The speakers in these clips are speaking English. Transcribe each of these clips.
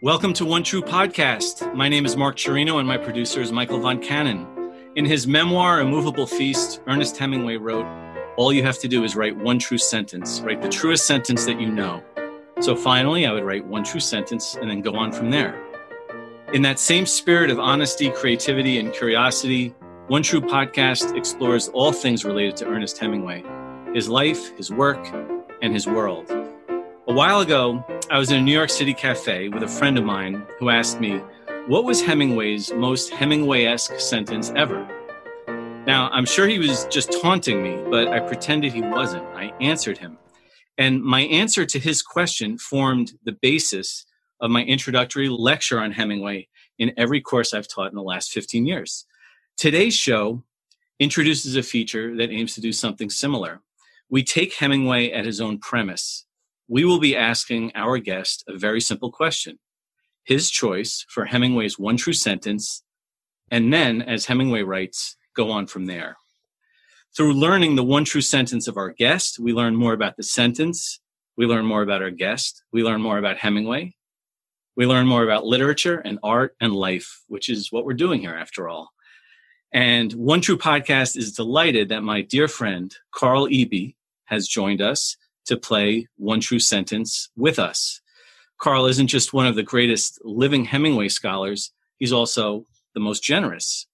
Welcome to One True Podcast. My name is Mark Cirino, and my producer is Michael Von Cannon. In his memoir, A Movable Feast, Ernest Hemingway wrote, All you have to do is write one true sentence, write the truest sentence that you know. So finally, I would write one true sentence and then go on from there. In that same spirit of honesty, creativity, and curiosity, One True Podcast explores all things related to Ernest Hemingway his life, his work, and his world. A while ago, I was in a New York City cafe with a friend of mine who asked me, What was Hemingway's most Hemingway esque sentence ever? Now, I'm sure he was just taunting me, but I pretended he wasn't. I answered him. And my answer to his question formed the basis of my introductory lecture on Hemingway in every course I've taught in the last 15 years. Today's show introduces a feature that aims to do something similar. We take Hemingway at his own premise we will be asking our guest a very simple question his choice for Hemingway's one true sentence, and then, as Hemingway writes, go on from there. Through learning the one true sentence of our guest, we learn more about the sentence, we learn more about our guest, we learn more about Hemingway, we learn more about literature and art and life, which is what we're doing here after all. And One True Podcast is delighted that my dear friend, Carl Eby, has joined us to play One True Sentence with us. Carl isn't just one of the greatest living Hemingway scholars, he's also the most generous.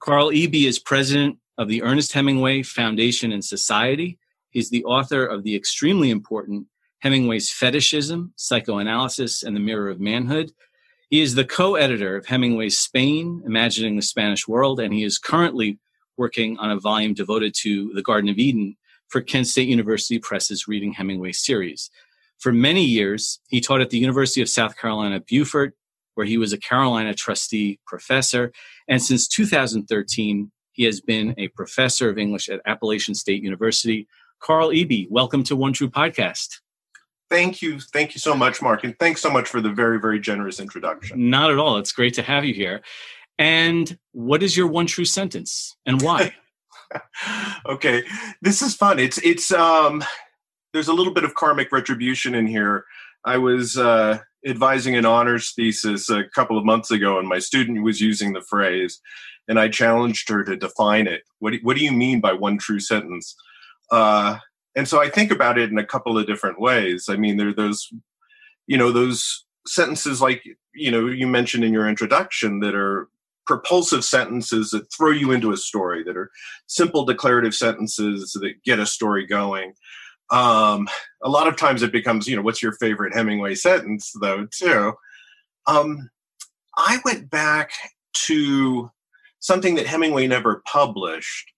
Carl Eby is president of the Ernest Hemingway Foundation and Society. He's the author of the extremely important Hemingway's Fetishism, Psychoanalysis, and the Mirror of Manhood. He is the co editor of Hemingway's Spain, Imagining the Spanish World, and he is currently working on a volume devoted to the Garden of Eden for Kent State University Press's Reading Hemingway series. For many years, he taught at the University of South Carolina, Beaufort, where he was a Carolina trustee professor. And since 2013, he has been a professor of English at Appalachian State University. Carl Eby, welcome to One True Podcast. Thank you. Thank you so much, Mark. And thanks so much for the very, very generous introduction. Not at all. It's great to have you here. And what is your one true sentence and why? okay, this is fun. It's it's um, there's a little bit of karmic retribution in here. I was uh, advising an honors thesis a couple of months ago, and my student was using the phrase, and I challenged her to define it. What do, what do you mean by one true sentence? Uh, and so I think about it in a couple of different ways. I mean, there are those, you know, those sentences like you know you mentioned in your introduction that are propulsive sentences that throw you into a story, that are simple declarative sentences that get a story going. Um, a lot of times it becomes, you know, what's your favorite Hemingway sentence, though, too. Um, I went back to something that Hemingway never published,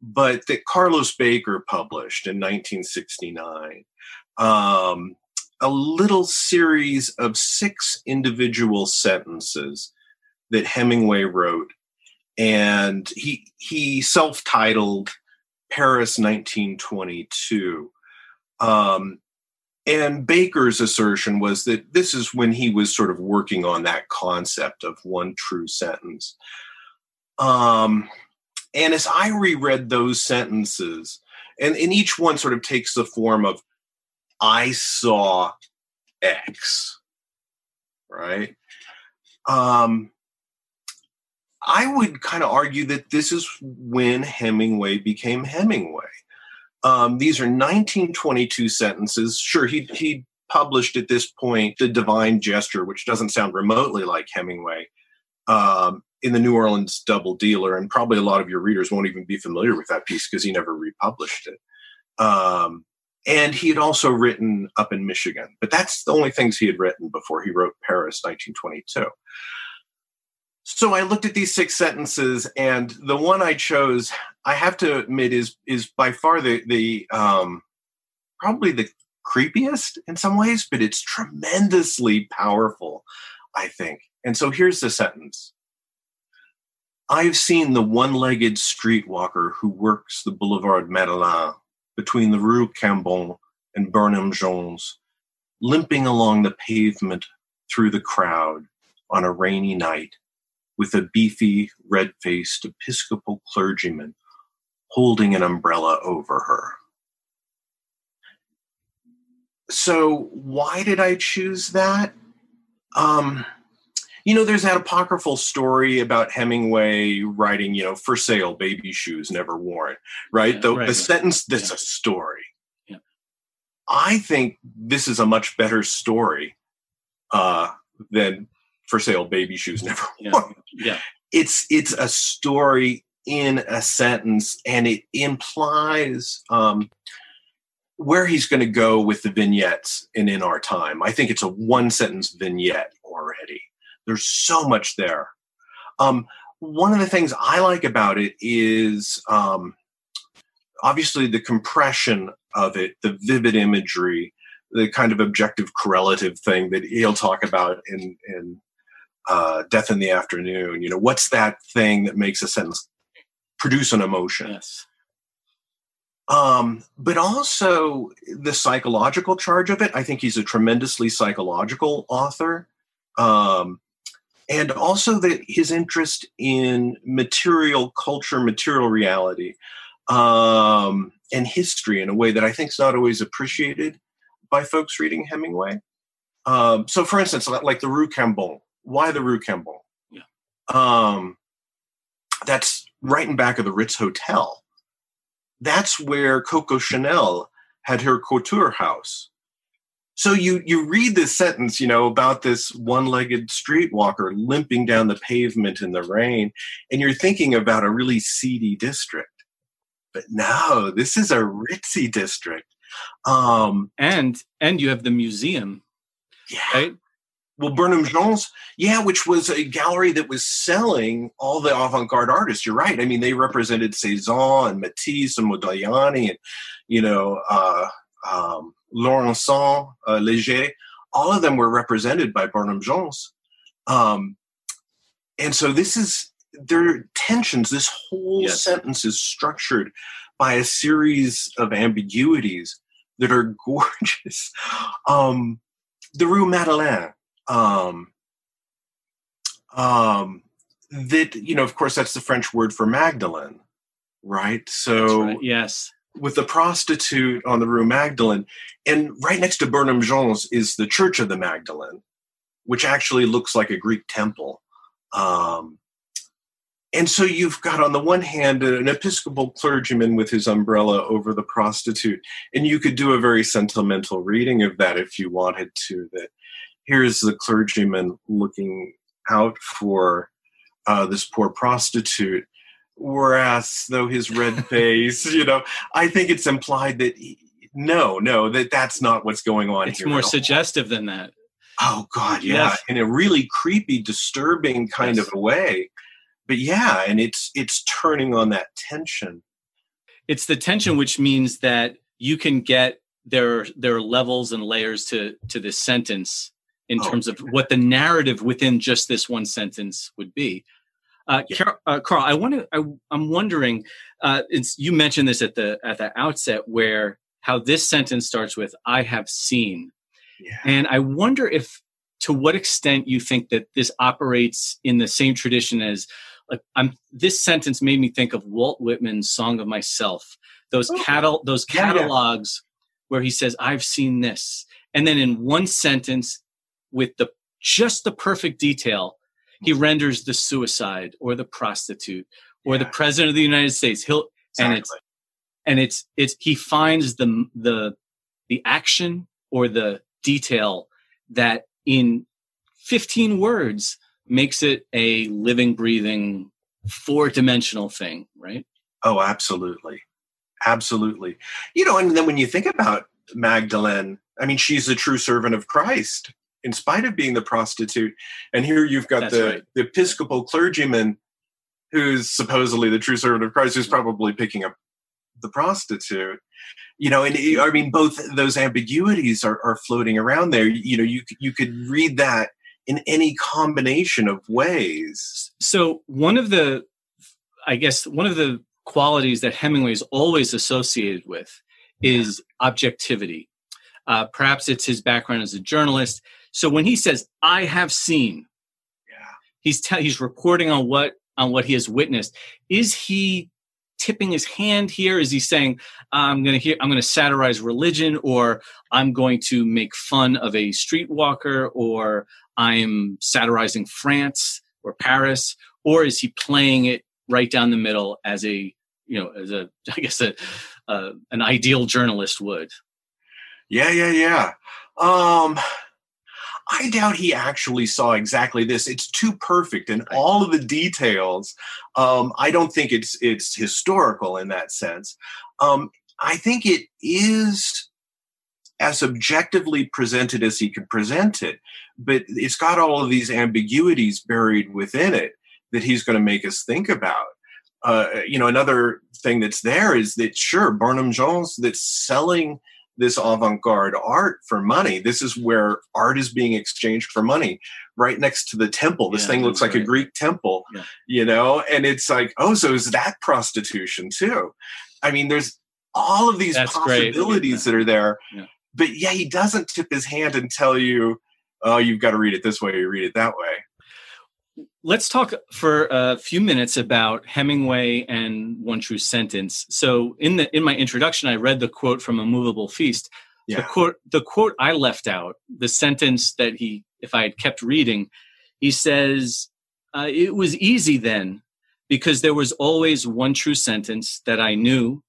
but that Carlos Baker published in 1969. Um, a little series of six individual sentences that Hemingway wrote, and he he self-titled Paris 1922. Um, and Baker's assertion was that this is when he was sort of working on that concept of one true sentence. Um, and as I reread those sentences, and, and each one sort of takes the form of, I saw X, right? Um, I would kind of argue that this is when Hemingway became Hemingway. Um, these are 1922 sentences. Sure, he he published at this point the Divine Gesture, which doesn't sound remotely like Hemingway, um, in the New Orleans Double Dealer, and probably a lot of your readers won't even be familiar with that piece because he never republished it. Um, and he had also written up in Michigan, but that's the only things he had written before he wrote Paris, 1922. So I looked at these six sentences, and the one I chose, I have to admit, is is by far the the um, probably the creepiest in some ways, but it's tremendously powerful, I think. And so here's the sentence. I've seen the one-legged streetwalker who works the Boulevard Madeleine between the Rue Cambon and Bernheim Jones, limping along the pavement through the crowd on a rainy night with a beefy, red faced Episcopal clergyman holding an umbrella over her. So, why did I choose that? Um, you know, there's that apocryphal story about Hemingway writing, you know, for sale, baby shoes never worn, right? Yeah, the, right, the right. sentence, that's Yeah. a story. Yeah. I think this is a much better story uh, than for sale, baby shoes never Yeah. worn. Yeah. It's it's a story in a sentence, and it implies um, where he's going to go with the vignettes in In Our Time. I think it's a one sentence vignette already. There's so much there. Um, one of the things I like about it is um, obviously the compression of it, the vivid imagery, the kind of objective correlative thing that he'll talk about in, in uh, Death in the Afternoon. You know, what's that thing that makes a sentence produce an emotion? Yes. um, but also the psychological charge of it. I think he's a tremendously psychological author, um, and also that his interest in material culture, material reality, um, and history in a way that I think is not always appreciated by folks reading Hemingway. Um, so, for instance, like the Rue Cambon. Why the Rue Cambon? Yeah. Um, that's right in back of the Ritz Hotel that's where Coco Chanel had her couture house. So you you read this sentence, you know, about this one-legged streetwalker limping down the pavement in the rain, and you're thinking about a really seedy district. But no, this is a ritzy district. Um, And and you have the museum, yeah. right? Well, Burnham Jones, yeah, which was a gallery that was selling all the avant-garde artists. You're right. I mean, they represented Cezanne and Matisse and Modigliani and, you know, uh, um, Laurencin, uh, Léger. All of them were represented by Burnham Jones. Um, and so this is, there are tensions. This whole Yes. sentence is structured by a series of ambiguities that are gorgeous. Um, the Rue Madeleine, um, um, that you know, of course, that's the French word for Magdalene, right? So right. Yes. with the prostitute on the Rue Magdalene, and right next to Burnham Jones is the Church of the Magdalene, which actually looks like a Greek temple. Um, and so you've got on the one hand an Episcopal clergyman with his umbrella over the prostitute, and you could do a very sentimental reading of that if you wanted to. That here's the clergyman looking out for uh, this poor prostitute, whereas though his red face, you know, I think it's implied that he, no, no, that that's not what's going on here. It's more suggestive than that. Oh God, yeah, Yes. in a really creepy, disturbing kind Yes. of a way. But yeah, and it's it's turning on that tension. It's the tension which means that you can get there there are levels and layers to to this sentence in Oh, terms of what the narrative within just this one sentence would be. Uh, Yeah. Carl, uh, Carl, I want to. I'm wondering. Uh, it's you mentioned this at the at the outset, where how this sentence starts with "I have seen," Yeah. and I wonder if to what extent you think that this operates in the same tradition as like I'm. This sentence made me think of Walt Whitman's "Song of Myself." Those Oh. catal those Yeah, yeah. catalogs where he says, "I've seen this," and then in one sentence, with the just the perfect detail, he mm-hmm. renders the suicide or the prostitute or the president of the United States. He'll and it's and it's it's he finds the the the action or the detail that in 15 words makes it a living breathing four dimensional thing right Oh, absolutely. Absolutely. You know, and then when you think about Magdalene, I mean, she's a true servant of Christ in spite of being the prostitute. And here you've got That's the, right. the Episcopal clergyman who's supposedly the true servant of Christ, who's probably picking up the prostitute. You know, and I mean, both those ambiguities are, are floating around there. You know, you, you could read that in any combination of ways. so one of the i guess one of the qualities that hemingway is always associated with is objectivity uh, perhaps it's his background as a journalist so when he says i have seen Yeah. he's te- he's reporting on what on what he has witnessed is he tipping his hand here? Is he saying I'm going to hear I'm going to satirize religion, or I'm going to make fun of a streetwalker, or I'm satirizing France or Paris, or is he playing it right down the middle as a you know as a I guess a uh, an ideal journalist would? Yeah, yeah, yeah. Um, I doubt he actually saw exactly this. It's too perfect and all of the details. Um, I don't think it's it's historical in that sense. Um, I think it is as objectively presented as he could present it, but it's got all of these ambiguities buried within it that he's going to make us think about. Uh, you know, another thing that's there is that sure, Barnum Jones that's selling this avant-garde art for money. This is where art is being exchanged for money, right next to the temple. This yeah, thing looks like right. a Greek temple, yeah. you know, and it's like, oh, so is that prostitution too? I mean, there's all of these That's possibilities that. that. are there, yeah. but yeah, he doesn't tip his hand and tell you, oh, you've got to read it this way, you read it that way let's talk for a few minutes about Hemingway and One True Sentence. So in the in my introduction, I read the quote from A Movable Feast. Yeah. The quote the quote I left out, the sentence that he, if I had kept reading, he says, uh, "It was easy then, because there was always one true sentence that I knew,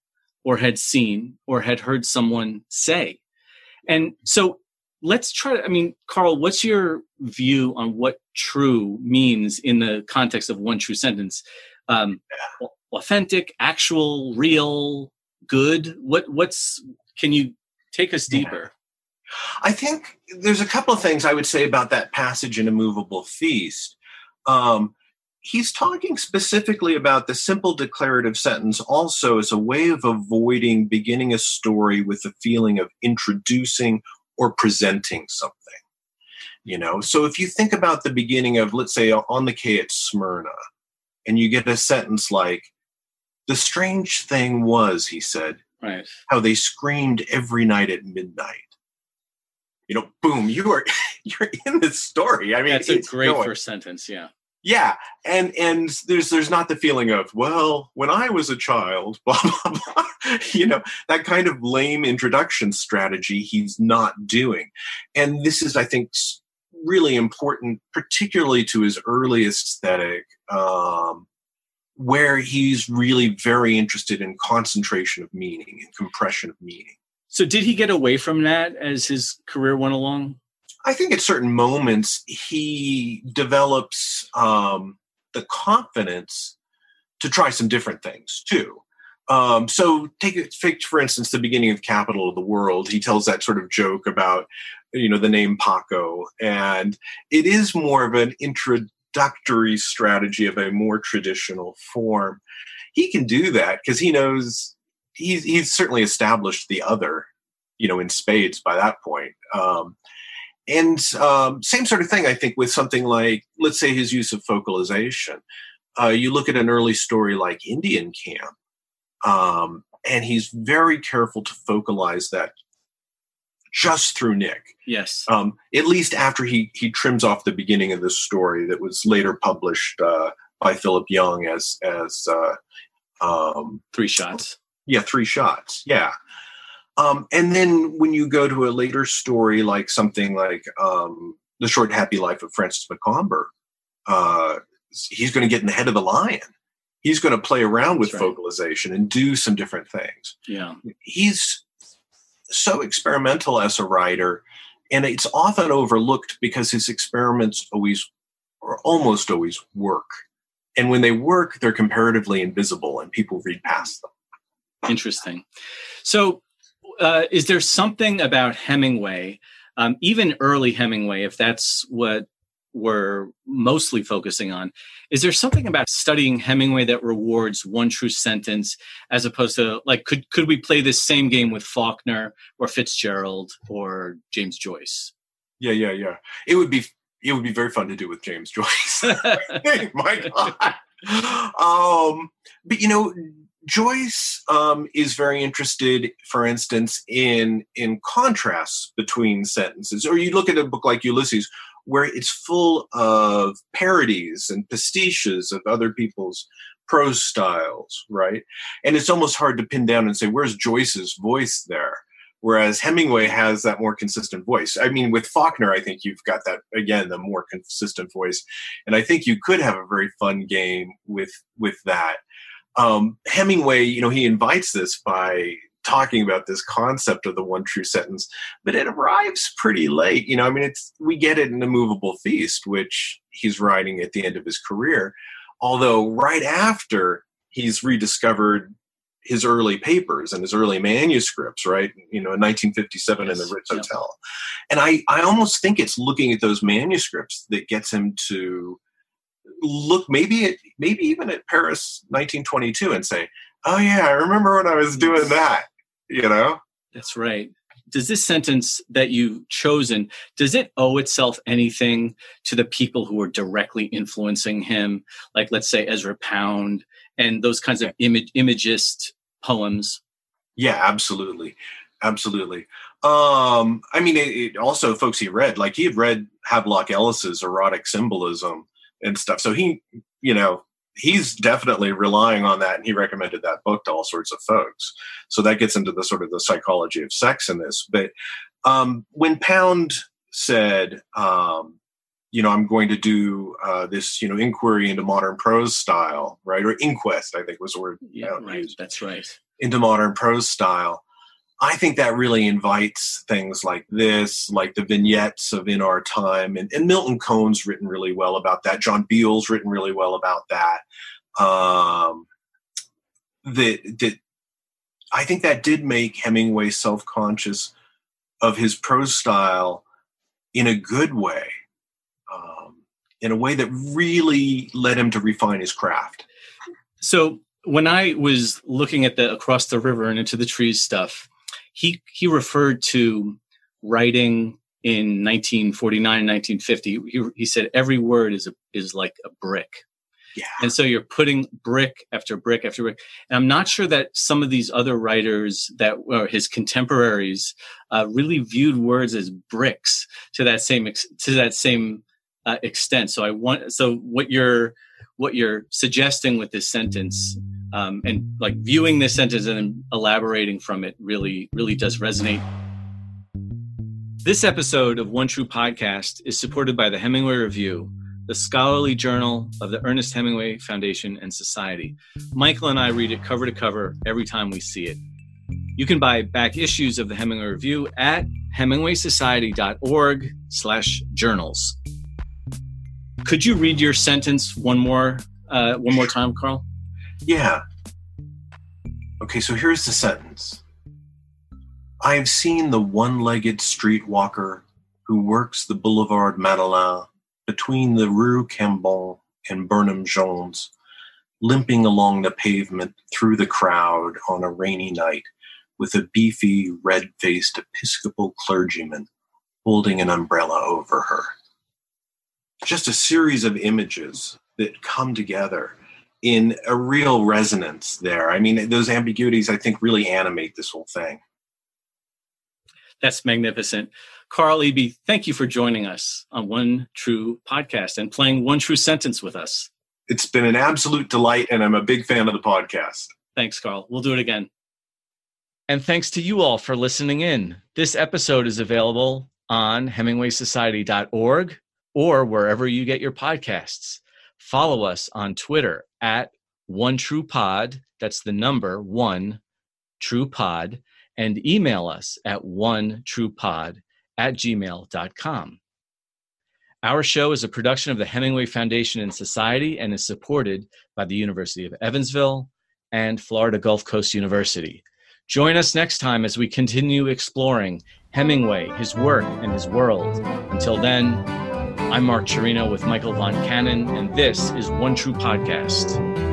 or had seen, or had heard someone say." And so let's try to, I mean, Carl, what's your view on what true means in the context of one true sentence? Um, authentic, actual, real, good. What, what's, can you take us deeper? I think there's a couple of things I would say about that passage in A Movable Feast. Um, he's talking specifically about the simple declarative sentence also as a way of avoiding beginning a story with the feeling of introducing or presenting something you know? So if you think about the beginning of let's say on the Quay at smyrna and you get a sentence like the strange thing was he said right. how they screamed every night at midnight. You know boom you are you're in this story. I mean that's a great going. first sentence yeah yeah and and there's there's not the feeling of well when i was a child blah blah blah you know that kind of lame introduction strategy he's not doing. And this is i think really important particularly to his early aesthetic um, where he's really very interested in concentration of meaning and compression of meaning. So did he get away from that as his career went along I think at certain moments he develops um, the confidence to try some different things too. Um, so take, for instance the beginning of Capital of the World. He tells that sort of joke about you know the name Paco, and it is more of an introductory strategy of a more traditional form. He can do that because he knows he's he's certainly established the other, you know, in spades by that point. Um, and um, same sort of thing, I think, with something like, let's say, his use of focalization. Uh, you look at an early story like Indian Camp, um, and he's very careful to focalize that just through Nick. Yes. Um, at least after he he trims off the beginning of this story that was later published uh, by Philip Young as as uh, um, three shots. Yeah, three shots. Yeah. Um, and then when you go to a later story, like something like um, The Short Happy Life of Francis Macomber, uh, he's going to get in the head of the lion. He's going to play around with right. focalization and do some different things. Yeah. He's so experimental as a writer, and it's often overlooked because his experiments always or almost always work. And when they work, they're comparatively invisible and people read past them. Interesting. So uh, is there something about Hemingway, um, even early Hemingway, if that's what we're mostly focusing on, is there something about studying Hemingway that rewards one true sentence as opposed to like could could we play this same game with Faulkner or Fitzgerald or James Joyce? Yeah, yeah, yeah. It would be it would be very fun to do with James Joyce. My God. Um, but you know, Joyce um, is very interested, for instance, in in contrasts between sentences. Or you look at a book like Ulysses, where it's full of parodies and pastiches of other people's prose styles, right? And it's almost hard to pin down and say, where's Joyce's voice there? Whereas Hemingway has that more consistent voice. I mean, with Faulkner, I think you've got that again, the more consistent voice, and I think you could have a very fun game with with that. Um, Hemingway, you know, he invites this by talking about this concept of the one true sentence, but it arrives pretty late. You know, I mean, it's we get it in the movable feast, which he's writing at the end of his career. Although right after he's rediscovered his early papers and his early manuscripts, right? You know, in 1957 yes. in the Ritz. Hotel. And I, I almost think it's looking at those manuscripts that gets him to look maybe at, maybe even at Paris 1922 and say, oh yeah, I remember when I was doing that, you know? That's right. Does this sentence that you've chosen, does it owe itself anything to the people who are directly influencing him? Like let's say Ezra Pound and those kinds of image, imagist poems. Yeah, absolutely, absolutely. Um, I mean, it, it also folks he read like he had read Havelock Ellis's erotic symbolism and stuff. So he, you know, he's definitely relying on that, and he recommended that book to all sorts of folks. So that gets into the sort of the psychology of sex in this. But um, when Pound said, um, you know, I'm going to do uh, this, you know, inquiry into modern prose style, right? Or inquest, I think was the word. Yeah, right. Used, That's right. Into modern prose style. I think that really invites things like this, like the vignettes of In Our Time, and, and Milton Cohen's written really well about that. John Beale's written really well about that. Um, that I think that did make Hemingway self-conscious of his prose style in a good way in a way that really led him to refine his craft. So when I was looking at the across the river and into the trees stuff, he he referred to writing in 1949 1950 he, he said every word is a, is like a brick yeah. And so you're putting brick after brick after brick. And I'm not sure that some of these other writers that were his contemporaries uh, really viewed words as bricks to that same to that same uh, extent. So I want so what you're what you're suggesting with this sentence um, and like viewing this sentence and elaborating from it really really does resonate. This episode of One True Podcast is supported by the Hemingway Review, the scholarly journal of the Ernest Hemingway Foundation and Society. Michael and I read it cover to cover every time we see it. You can buy back issues of the Hemingway Review at hemingwaysociety.org slash journals. Could you read your sentence one more uh, one more time, Carl? Yeah. Okay, so here's the sentence. I have seen the one-legged streetwalker who works the Boulevard Madeleine between the Rue Cambon and Burnham Jones, limping along the pavement through the crowd on a rainy night with a beefy, red-faced Episcopal clergyman holding an umbrella over her just a series of images that come together in a real resonance there. I mean, those ambiguities, I think, really animate this whole thing. That's magnificent. Carl Eby, thank you for joining us on One True Podcast and playing One True Sentence with us. It's been an absolute delight, and I'm a big fan of the podcast. Thanks, Carl. We'll do it again. And thanks to you all for listening in. This episode is available on HemingwaySociety.org or wherever you get your podcasts. Follow us on Twitter at One True Pod. That's the number one True Pod. And email us at one True Pod at gmail.com. Our show is a production of the Hemingway Foundation and Society and is supported by the University of Evansville and Florida Gulf Coast University. Join us next time as we continue exploring Hemingway, his work, and his world. Until then, I'm Mark Cirino with Michael Von Cannon, and this is One True Podcast.